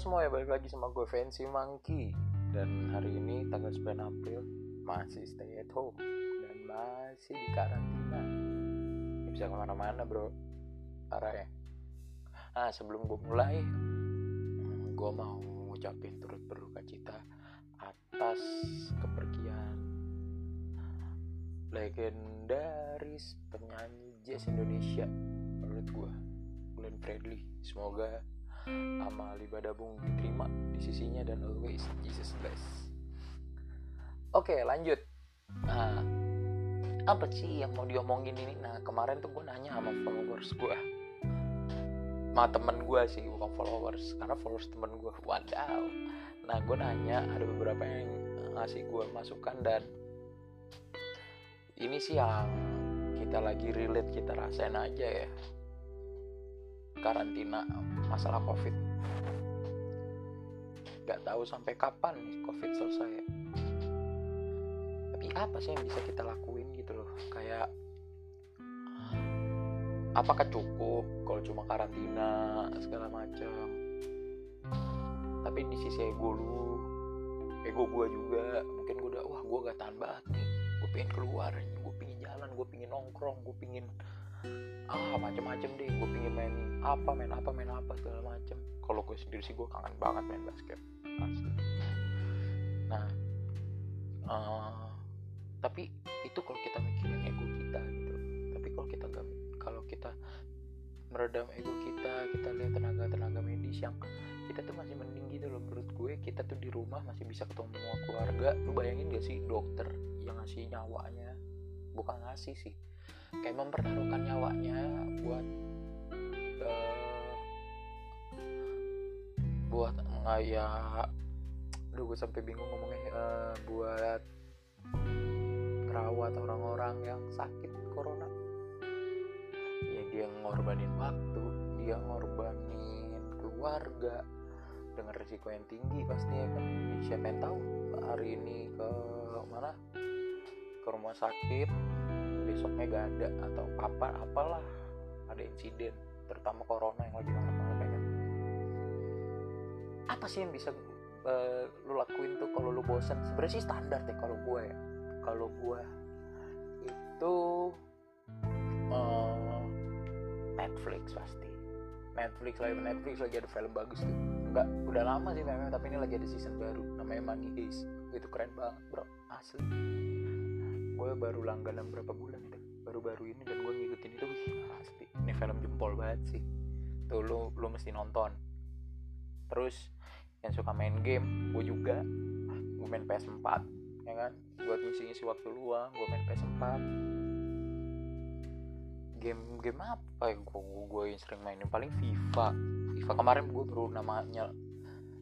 semua ya, balik lagi sama gue Fancy Monkey. Dan hari ini tanggal 9 April Masih stay at home. Dan masih di karantina. Gak bisa ke mana-mana bro. Parah ya. Nah sebelum gue mulai Gue mau ngucapin turut berduka cita Atas kepergian Legendaris penyanyi jazz Indonesia Menurut gue Glenn Fredly. Semoga amal ibadah bung diterima di sisinya dan always Jesus bless. Oke lanjut. Nah apa sih yang mau diomongin ini? Nah kemarin tuh gue nanya sama followers gue sama temen gue sih bukan followers karena followers temen gue wadaw. Nah gue nanya ada beberapa yang ngasih gue masukan dan ini sih yang kita lagi relate kita rasain aja ya. Karantina masalah covid. Nggak tahu sampai kapan nih covid selesai. Tapi apa sih yang bisa kita lakuin gitu loh? Kayak apakah cukup kalau cuma karantina segala macam? Tapi di sisi ego lu ego gue juga mungkin gue udah wah gue gak tahan banget nih. Gue pengen keluar gue pengen jalan gue pengen nongkrong gue pengen ah macem-macem deh gue pingin main apa main apa main apa segala macem. Kalau gue sendiri sih gue kangen banget main basket asli. Nah uh, tapi itu kalau kita mikirin ego kita gitu. Tapi kalau kita gak kalau kita meredam ego kita kita lihat tenaga tenaga medis yang kita tuh masih mending gitu loh. Menurut gue kita tuh di rumah masih bisa ketemu keluarga. Lu bayangin gak sih dokter yang ngasih nyawanya? Bukan ngasih sih kayak mempertaruhkan nyawanya buat uh, buat kayak Duh gue sampai bingung ngomongnya uh, buat merawat orang-orang yang sakit corona. Ya dia ngorbanin waktu dia ngorbanin keluarga dengan risiko yang tinggi pasti ya kan. Siapa yang tahu hari ini ke mana? Ke rumah sakit besoknya gak ada atau apa apalah. Ada insiden terutama corona yang lagi mana-mana kan? Apa sih yang bisa uh, lu lakuin tuh kalau lu bosan sebenarnya sih standar deh kalau gue ya. Kalau gue itu uh, Netflix pasti. Netflix lagi Netflix lagi ada film bagus tuh. Enggak udah lama sih memang tapi ini lagi ada season baru namanya Money Heist. Itu keren banget bro. Asli gue baru langganan berapa bulan itu baru-baru ini dan gue ngikutin itu asli. Ini film jempol banget sih. Tuh lu lu mesti nonton. Terus yang suka main game gue juga. Gue main PS4 ya kan? Buat ngisi-ngisi waktu luang gue main PS4 game-game apa yang gue, gue yang sering mainin. Paling FIFA. FIFA kemarin gue baru namanya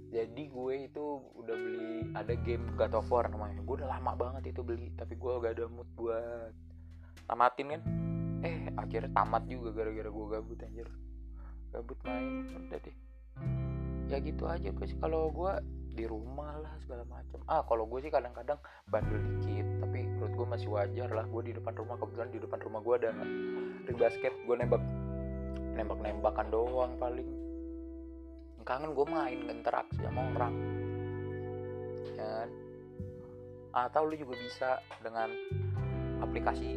jadi gue itu udah beli ada game God of War namanya. Gue udah lama banget itu beli tapi gue gak ada mood buat tamatin kan? Eh akhirnya tamat juga gara-gara gue gabut anjir. Gabut main udah deh. Ya gitu aja gue sih kalau gue di rumah lah segala macam ah kalau gue sih kadang-kadang bandel dikit tapi menurut gue masih wajar lah. Gue di depan rumah kebetulan di depan rumah gue ada ring basket. Gue nembak nembak nembakan doang paling kangen gue main interaksi sama orang ya kan? atau lu juga bisa dengan aplikasi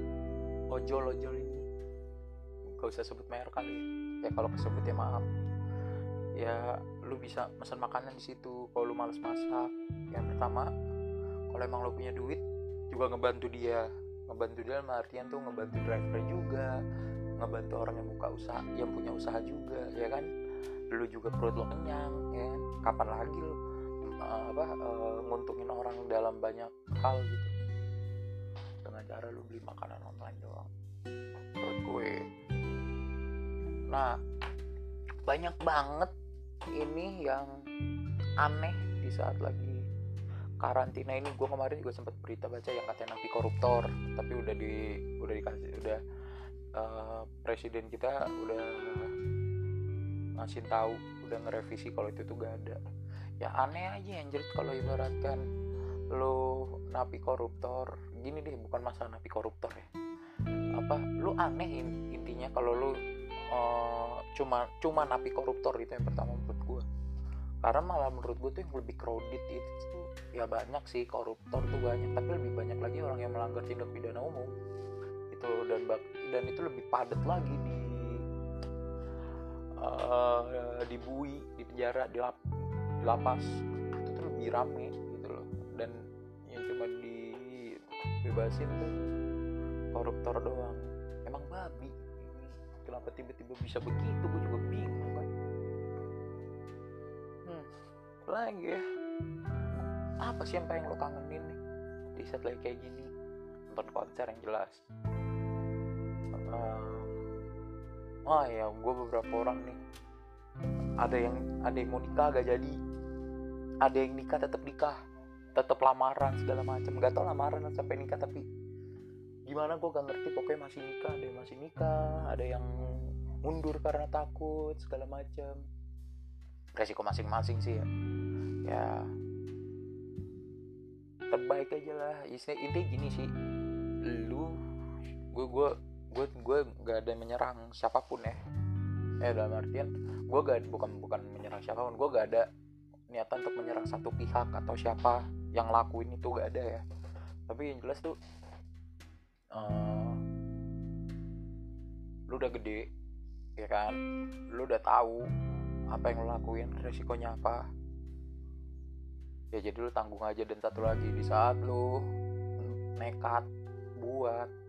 ojol ojol ini. Gak usah sebut merek kali ya, ya kalau kesebut ya maaf. Ya lu bisa pesan makanan di situ. Kalau lu males masak yang pertama kalau emang lu punya duit juga ngebantu dia. Ngebantu dia artian tuh ngebantu driver juga ngebantu orang yang buka usaha yang punya usaha juga ya kan lu juga perut lo kenyang ya. Kapan lagi lu uh, apa uh, nguntungin orang dalam banyak hal gitu? Dengan cara lu beli makanan online doang. Menurut gue. Nah banyak banget ini yang aneh di saat lagi karantina ini. Gue kemarin juga sempat berita baca yang katanya napi koruptor tapi udah di udah dikasih udah uh, presiden kita udah ngasih tahu udah ngerevisi kalau itu tuh gak ada. Ya aneh aja anjir kalau ibaratkan lo napi koruptor gini deh bukan masalah napi koruptor ya. Apa lu aneh intinya kalau lu uh, cuma cuma napi koruptor itu yang pertama menurut gue karena malah menurut gue tuh yang lebih crowded itu ya banyak sih koruptor tuh banyak. Tapi lebih banyak lagi orang yang melanggar tindak pidana umum. Itu dan dan itu lebih padat lagi di uh, di bui di penjara di, lap, lapas. Itu tuh lebih rame gitu loh. Dan yang cuma dibebasin tuh koruptor doang. Emang babi. Kenapa tiba-tiba bisa begitu? Gue juga bingung kan? Hmm lagi ya. Apa sih yang pengen lo kangenin nih? Di saat lagi kayak gini. Nonton konser yang jelas. Um, oh ya gue beberapa orang nih. Ada yang ada yang mau nikah gak jadi. Ada yang nikah tetap nikah. Tetap lamaran segala macam gak tau lamaran sampai nikah tapi gimana gue gak ngerti. Pokoknya masih nikah ada yang masih nikah ada yang mundur karena takut segala macam resiko masing-masing sih ya. Ya. Terbaik aja lah. Intinya gini sih. Lu gue gue gue gue gak ada menyerang siapa pun ya. Eh dalam artian gue gak bukan bukan menyerang siapa pun gue gak ada niatan untuk menyerang satu pihak atau siapa yang lakuin itu gak ada ya. Tapi yang jelas tuh uh, lu udah gede ya kan? Lu udah tahu apa yang lu lakuin resikonya apa. Ya jadi lu tanggung aja dan satu lagi di saat lu nekat buat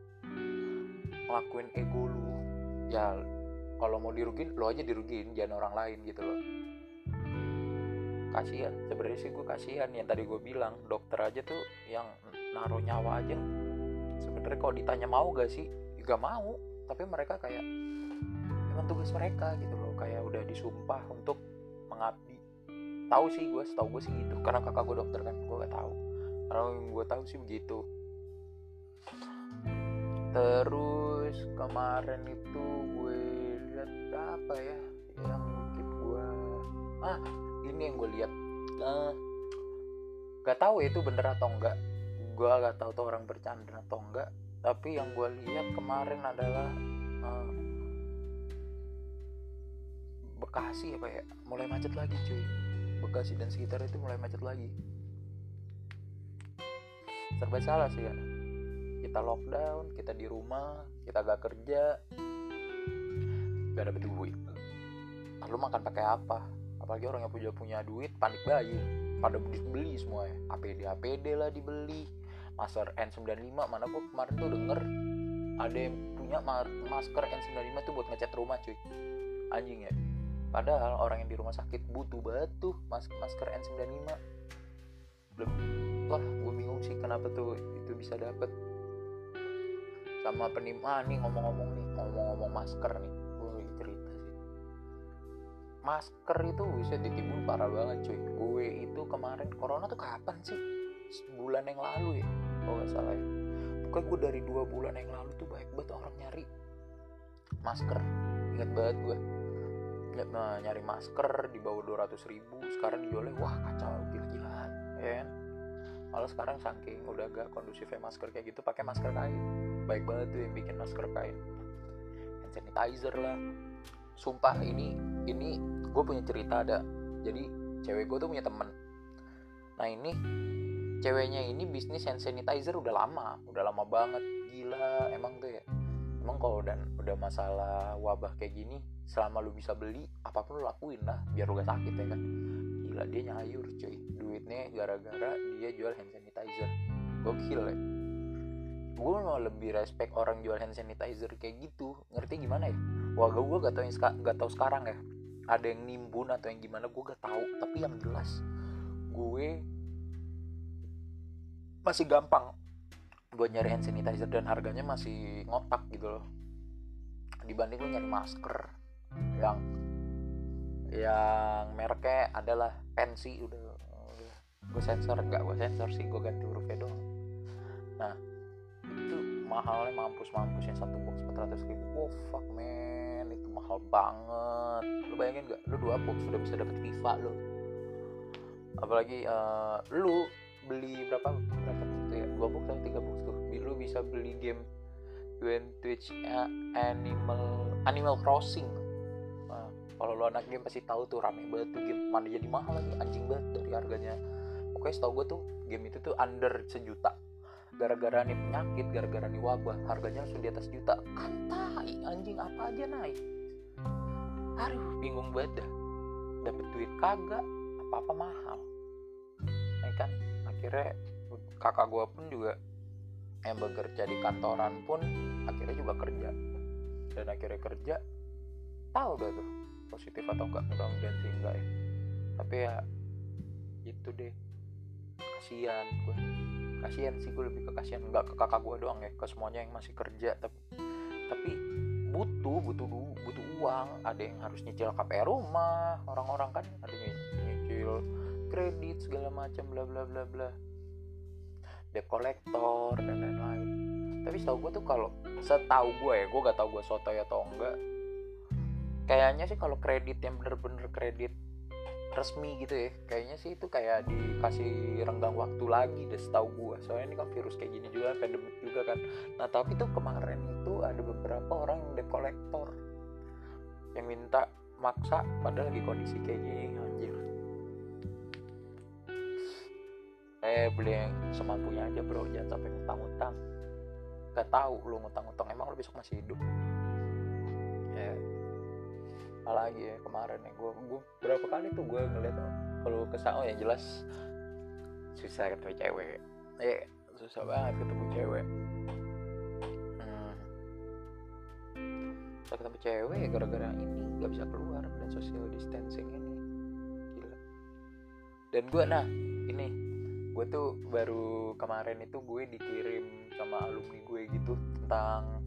ngelakuin ego lu. Ya kalau mau dirugin lo aja dirugin jangan orang lain gitu loh. Kasihan sebenarnya sih gue kasihan yang tadi gue bilang dokter aja tuh yang naruh nyawa aja. Sebenarnya kalau ditanya mau gak sih? Gak mau tapi mereka kayak emang tugas mereka gitu loh. Kayak udah disumpah untuk mengabdi. Tahu sih gue setahu gue sih gitu. Karena kakak gue dokter kan gue gak tahu. Yang gue tahu sih begitu terus kemarin itu gue lihat apa ya yang bikin gue ah ini yang gue lihat uh, gak tahu ya itu bener atau enggak gue gak tahu tuh orang bercanda atau enggak tapi yang gue lihat kemarin adalah uh, Bekasi apa ya? Mulai macet lagi cuy. Bekasi dan sekitar itu mulai macet lagi. Serba salah sih ya kita lockdown kita di rumah kita gak kerja. Gak dapet duit. Lalu makan pakai apa? Apalagi orang yang punya punya duit panik bayi. Pada beli semua ya APD APD lah dibeli. Masker N95 mana gue kemarin tuh denger ada yang punya masker N95 tuh buat ngecat rumah cuy. Anjing ya. Padahal orang yang di rumah sakit butuh tuh mas masker N95. Belum wah gue bingung sih kenapa tuh itu bisa dapet sama penima nih ngomong-ngomong nih ngomong-ngomong masker nih gue cerita sih. Masker itu bisa ditimbun parah banget cuy. Gue itu kemarin corona tuh kapan sih? Sebulan yang lalu ya kalau nggak salah ya. Pokoknya gue dari dua bulan yang lalu tuh baik banget orang nyari masker. Inget banget gue nah, nyari masker di bawah 200 ribu sekarang dijualnya wah kacau gila-gilaan ya kan? Malah sekarang saking udah gak kondusifnya masker kayak gitu pakai masker kain baik banget tuh yang bikin masker kain. Hand sanitizer lah. Sumpah ini ini gue punya cerita ada. Jadi cewek gue tuh punya temen. Nah ini ceweknya ini bisnis hand sanitizer udah lama. Udah lama banget. Gila emang tuh ya. Emang kalau dan udah masalah wabah kayak gini selama lu bisa beli apa pun lu lakuin lah biar lu gak sakit ya kan? Gila dia nyayur cuy. Duitnya gara-gara dia jual hand sanitizer. Gokil ya gue mau lebih respect orang jual hand sanitizer kayak gitu. Ngerti gimana ya? Wah gue gak tau yang gak tau sekarang ya. Ada yang nimbun atau yang gimana gue gak tahu tapi yang jelas gue masih gampang buat nyari hand sanitizer dan harganya masih ngotak gitu loh. Dibanding lu nyari masker yang yang mereknya adalah pensi udah, udah. Gue sensor enggak gue sensor sih gue ganti hurufnya doang. Nah mahalnya mampus mampus yang satu box 400 ribu. Wow fuck man. Itu mahal banget. Lu bayangin gak lu dua box sudah bisa dapet FIFA lo apalagi uh, lu beli berapa? Berapa tuh ya? Dua box atau tiga box tuh. Lu bisa beli game Twin Twitch Animal Animal Crossing. Nah, kalau lo anak game pasti tahu tuh rame banget tuh game. Mana jadi mahal lagi anjing banget dari harganya. Pokoknya setahu gue tuh game itu tuh under sejuta gara-gara nih penyakit gara-gara nih wabah harganya langsung di atas juta. Kan tai anjing apa aja naik. Aduh bingung banget dah. Dapet duit kagak apa-apa mahal. Ya kan akhirnya kakak gue pun juga yang bekerja di kantoran pun akhirnya juga kerja. Dan akhirnya kerja tahu dah tuh positif atau enggak mudah-mudahan sih enggak ya. Tapi ya itu deh. Kasihan gue kasihan sih gue lebih ke kasihan. Enggak ke kakak gue doang ya ke semuanya yang masih kerja tapi tapi butuh butuh butuh uang. Ada yang harus nyicil KPR rumah orang-orang kan ada yang nyicil kredit segala macam bla bla bla bla. Debt collector dan lain-lain. Tapi setahu gue tuh kalau setahu gue ya gue gak tau gue sotoy atau enggak. Kayaknya sih kalau kredit yang bener-bener kredit resmi gitu ya. Kayaknya sih itu kayak dikasih renggang waktu lagi deh setahu gue soalnya ini kan virus kayak gini juga pandemik juga kan. Nah tapi tuh kemarin itu ada beberapa orang yang debt collector yang minta maksa padahal lagi kondisi kayak gini anjir. Eh beli yang semampunya aja bro. Jangan sampai ngutang-ngutang. Gak tahu lu ngutang-ngutang emang lu besok masih hidup? Ya apalagi ya kemarin ya. Gue gue berapa kali tuh gue ngeliat kalau ke sana oh ya jelas susah ketemu cewek. Ya susah banget ketemu cewek. Hmm. susah ketemu cewek ya gara-gara ini nggak bisa keluar dan social distancing ini. Gila. Dan gue nah ini gue tuh baru kemarin itu gue dikirim sama alumni gue gitu tentang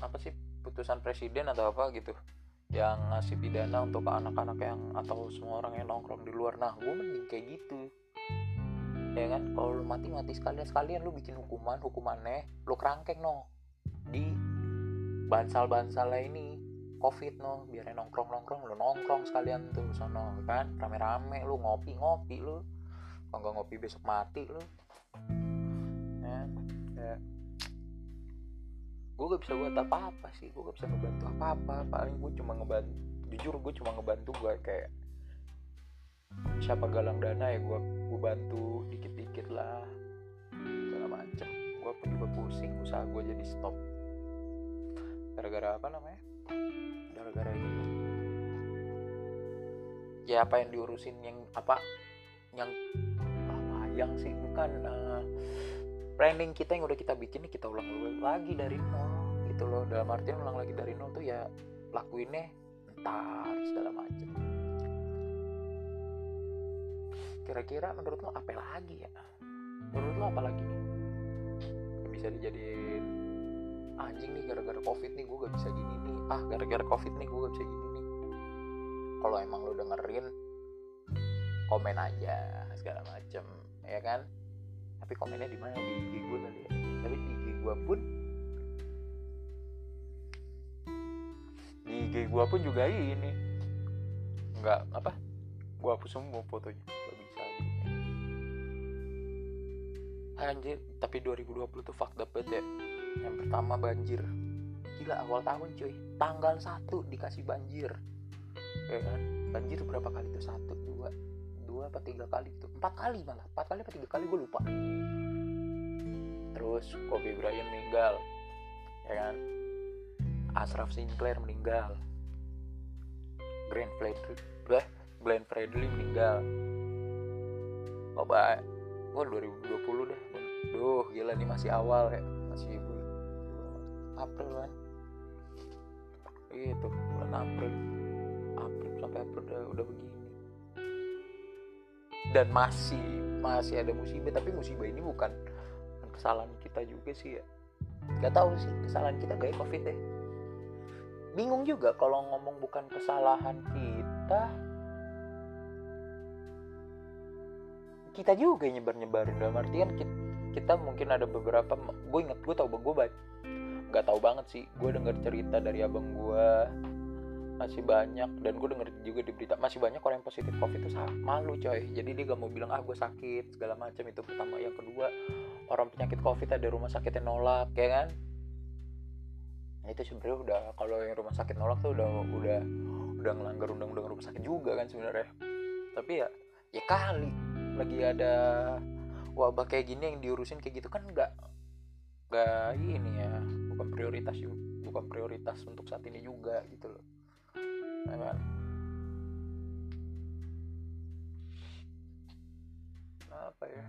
apa sih putusan presiden atau apa gitu yang ngasih pidana untuk anak-anak yang atau semua orang yang nongkrong di luar. Nah gue mending kayak gitu. Ya kan? Kalau lu mati mati sekalian sekalian lu bikin hukuman hukumannya lu kerangkeng no. Di bansal bansalnya ini covid no. Biar nongkrong nongkrong lu nongkrong sekalian tuh sono kan? Rame rame lu ngopi ngopi lu. Kalau nggak ngopi besok mati lu. Ya, ya gue gak bisa buat apa-apa sih gue gak bisa ngebantu apa-apa. Paling gue cuma ngebantu jujur gue cuma ngebantu gue kayak siapa galang dana ya gue gue bantu dikit-dikit lah segala macem. Gue pun juga pusing usaha gue jadi stop. Gara-gara apa namanya? Gara-gara ini. Ya apa yang diurusin yang apa yang apa yang sih? Bukan uh, planning kita yang udah kita bikin nih kita ulang lagi dari nol gitu loh. Dalam artian ulang lagi dari nol tuh ya lakuinnya ntar segala macam kira-kira menurut lo apa lagi ya? Menurut lo apa lagi nih bisa dijadiin anjing nih gara-gara covid nih gue gak bisa gini nih. Ah gara-gara covid nih gue gak bisa gini nih. Kalau emang lo dengerin komen aja segala macem ya kan? Tapi komennya di mana? Di IG gue kali ya. Tapi di IG gue pun IG gue pun juga ini. Nggak apa? Gue hapus semua fotonya. Gak bisa. Anjir tapi 2020 tuh fuck dapet ya. Yang pertama banjir. Gila awal tahun cuy. Tanggal 1 dikasih banjir. Ya kan? Banjir berapa kali tuh? Satu dua dua apa tiga kali tuh empat kali malah. Empat kali apa tiga kali? Gue lupa. Terus Kobe Bryant meninggal. Ya kan? Ashraf Sinclair meninggal Glenn Fredly Glenn Fredly meninggal. Oh baik gue 2020 dah. Duh gila nih masih awal ya. Masih bulan April kan? Itu bulan April. April sampai April udah, udah begini. Dan masih masih ada musibah. Tapi musibah ini bukan, kesalahan kita juga sih ya. Nggak tahu sih kesalahan kita gak ya covid ya bingung juga kalau ngomong bukan kesalahan kita. Kita juga nyebar nyebarin dalam artian kita, kita mungkin ada beberapa gue inget gue tau gue baik nggak tahu banget sih. Gue dengar cerita dari abang gue masih banyak dan gue denger juga di berita masih banyak orang yang positif covid itu malu coy. Jadi dia gak mau bilang ah gue sakit segala macam itu pertama. Yang kedua orang penyakit covid ada rumah sakit yang nolak ya kan nah, itu sebenarnya udah kalau yang rumah sakit nolak tuh udah udah udah ngelanggar undang-undang rumah sakit juga kan sebenarnya. Tapi ya ya kali lagi ada wabah kayak gini yang diurusin kayak gitu kan nggak nggak ini ya bukan prioritas bukan prioritas untuk saat ini juga gitu loh. Ya kan? Apa ya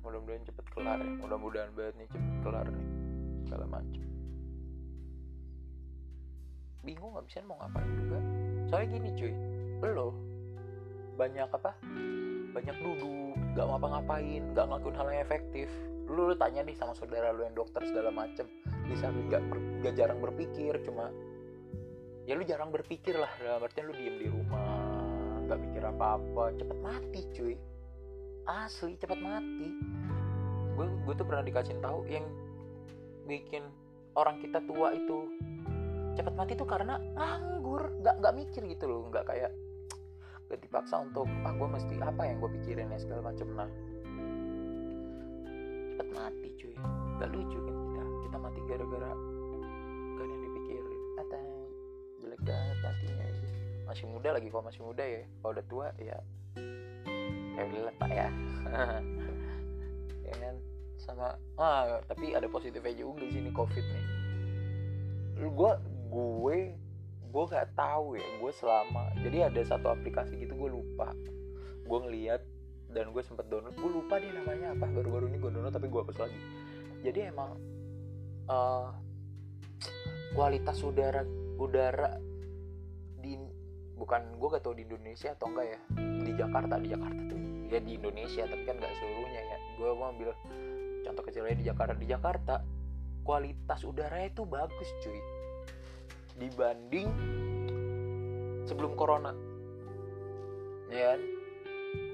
mudah-mudahan cepet kelar ya. Mudah-mudahan banget nih cepet kelar nih. Segala macem. Bingung nggak bisa mau ngapain juga. Soalnya gini cuy. Lo banyak apa? Banyak duduk gak ngapa-ngapain gak ngelakuin hal yang efektif. Lu, lu tanya nih sama saudara lu yang dokter segala macem. Bisa gak, gak jarang berpikir cuma ya lu jarang berpikir lah. Dalam lu diem di rumah gak mikir apa-apa. Cepet mati cuy asli cepet mati. Gue gue tuh pernah dikasih tahu yang bikin orang kita tua itu cepet mati tuh karena nganggur gak nggak mikir gitu loh nggak kayak gak dipaksa untuk ah gue mesti apa yang gue pikirin ya segala macem. Nah cepet mati cuy. Gak lucu kan kita kita mati gara-gara gak ada yang dipikirin. Atau jelek banget matinya aja masih muda lagi kalau masih muda ya kalau udah tua ya ya pak ya. Ya kan? Sama ah tapi ada positifnya juga di sini covid nih. Lu gue gue gue gak tahu ya gue selama jadi ada satu aplikasi gitu gue lupa. Gue ngeliat dan gue sempet download gue lupa deh namanya apa baru-baru ini gue download tapi gue hapus lagi. Jadi emang uh, kualitas udara udara di bukan gue gak tau di Indonesia atau enggak ya di Jakarta di Jakarta tuh ya di Indonesia tapi kan nggak seluruhnya ya. Gue mau ambil contoh kecilnya di Jakarta. Di Jakarta kualitas udara itu bagus cuy. Dibanding sebelum corona. Ya kan?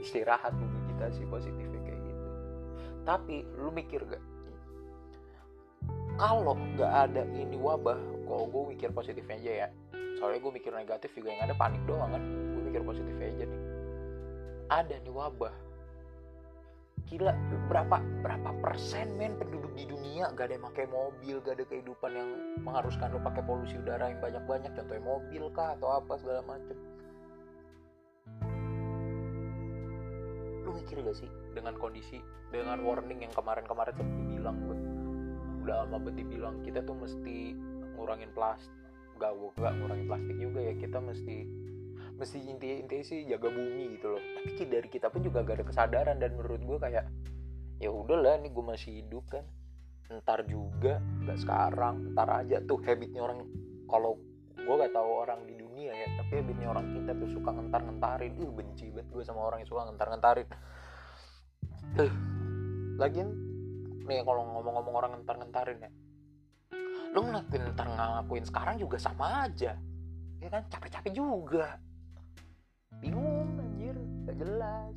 istirahat bumi kita sih positifnya kayak gitu. Tapi lu mikir gak kalau nggak ada ini wabah kalau gue mikir positifnya aja ya. Soalnya gue mikir negatif juga yang ada panik doang kan. Gue mikir positif aja nih ada nih wabah. Gila berapa berapa persen men penduduk di dunia gak ada yang pakai mobil gak ada kehidupan yang mengharuskan lo pakai polusi udara yang banyak banyak contohnya mobil kah atau apa segala macem. Lu mikir gak sih dengan kondisi dengan warning yang kemarin-kemarin seperti bilang gue udah lama banget dibilang kita tuh mesti ngurangin plastik gak gak ngurangin plastik juga ya kita mesti mesti inti inti sih jaga bumi gitu loh. Tapi dari kita pun juga gak ada kesadaran dan menurut gue kayak ya udahlah ini gue masih hidup kan. Ntar juga gak sekarang ntar aja. Tuh habitnya orang kalau gue gak tahu orang di dunia ya tapi habitnya orang kita tuh suka ngentar ngentarin ih benci banget gue sama orang yang suka ngentar ngentarin uh, lagian nih kalau ngomong-ngomong orang ngentar ngentarin ya lu ngelakuin ntar ngelakuin sekarang juga sama aja. Ya kan capek-capek juga gak jelas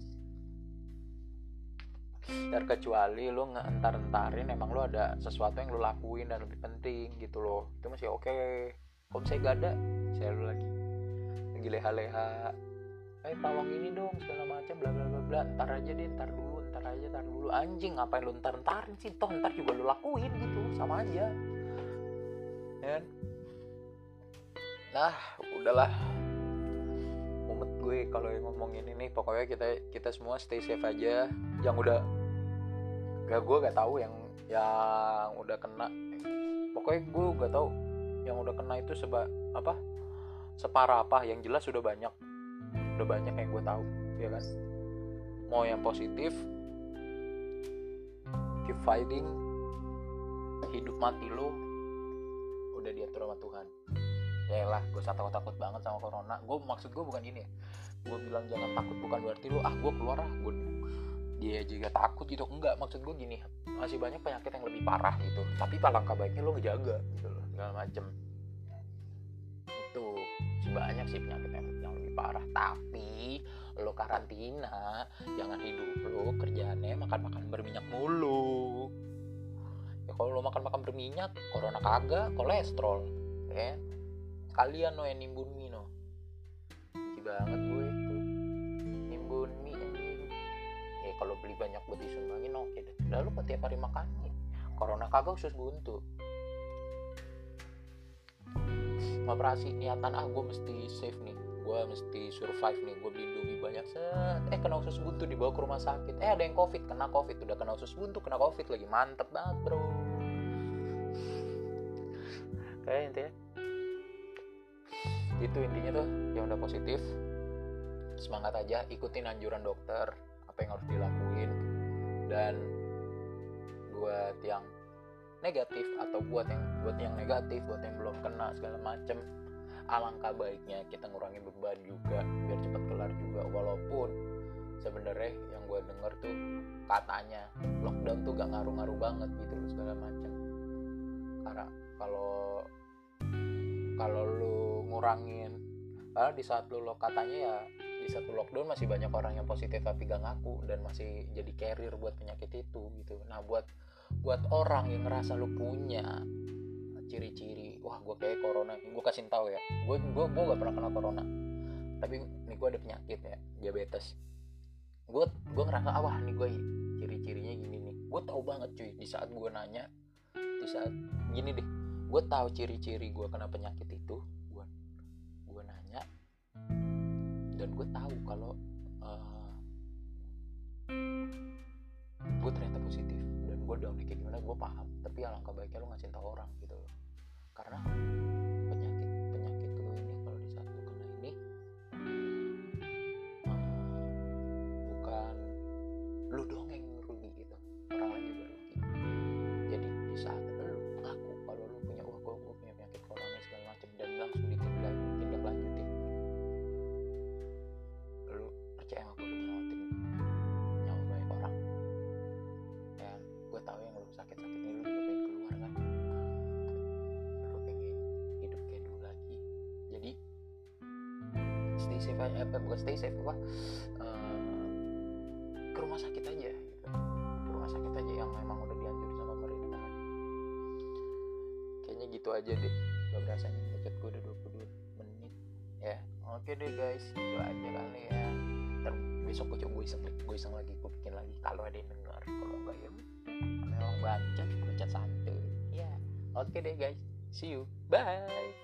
terkecuali lu ngentar-entarin emang lu ada sesuatu yang lu lakuin dan lebih penting gitu loh itu masih oke. Okay. kalau misalnya gak ada saya lu lagi lagi leha-leha eh tolong ini dong segala macam bla bla bla bla ntar aja deh ntar dulu ntar aja ntar dulu. Anjing ngapain lu ntar ntarin sih? Toh ntar juga lu lakuin gitu sama aja. Ya kan? Nah udahlah gue kalau yang ngomongin ini pokoknya kita kita semua stay safe aja. Yang udah gak gue gak tahu yang yang udah kena. Pokoknya gue gak tahu yang udah kena itu seba apa separah apa. Yang jelas sudah banyak. Udah banyak yang gue tahu ya kan? Mau yang positif keep fighting hidup mati lo udah diatur sama Tuhan ya lah gue takut takut banget sama corona. Gue maksud gue bukan ini ya. Gue bilang jangan takut bukan berarti lo ah gue keluar ah gue dia juga takut gitu. Enggak maksud gue gini. Masih banyak penyakit yang lebih parah gitu. Tapi palangkah baiknya lo ngejaga gitu loh segala macem. Itu banyak sih penyakit yang, yang lebih parah. Tapi lo karantina jangan hidup lo kerjaannya makan makan berminyak mulu. Ya kalau lo makan makan berminyak corona kagak kolesterol ya kalian no yang nimbun mie no. Benci banget gue itu. Nimbun mie anjing. Ya kalau beli banyak buat disumbangin oke deh. Lalu kok tiap hari makan mie? Corona kagak usus buntu. Operasi niatan ah gue mesti safe nih. Gue mesti survive nih. Gue beli domi banyak. Set. Eh kena usus buntu dibawa ke rumah sakit. Eh ada yang covid kena covid. Udah kena usus buntu kena covid lagi. Mantep banget bro. Kayak intinya itu intinya tuh yang udah positif. Semangat aja ikutin anjuran dokter apa yang harus dilakuin. Dan buat yang negatif atau buat yang buat yang negatif buat yang belum kena segala macem alangkah baiknya kita ngurangin beban juga biar cepat kelar juga. Walaupun sebenarnya yang gue denger tuh katanya lockdown tuh gak ngaruh-ngaruh banget gitu loh segala macem. Karena kalau kalau lu ngurangin. Karena di saat lu lo katanya ya di satu lockdown masih banyak orang yang positif tapi gak ngaku dan masih jadi carrier buat penyakit itu gitu. Nah buat buat orang yang ngerasa lu punya ciri-ciri wah gue kayak corona gue kasih tahu ya gue gue gue gak pernah kena corona. Tapi ini gue ada penyakit ya diabetes. Gue gue ngerasa ah wah nih gue ciri-cirinya gini nih. Gue tahu banget cuy di saat gue nanya di saat gini deh gue tahu ciri-ciri gue kena penyakit itu dan gue tahu kalau uh, gue ternyata positif. Dan gue down kayak gimana gue paham. Tapi alangkah baiknya lo ngasih tahu orang gitu loh. Karena safe aja apa bukan stay safe apa eh, ke rumah sakit aja gitu. Ke rumah sakit aja yang memang udah dianjur sama pemerintah. Kayaknya gitu aja deh gak berasa nih deket gue udah 22 menit. Ya oke deh guys. Itu aja kali ya. Ntar besok gue coba gue iseng gue iseng lagi gue bikin lagi. Kalau ada yang denger kalau enggak ya memang baca baca santai. Ya oke deh guys. See you. Bye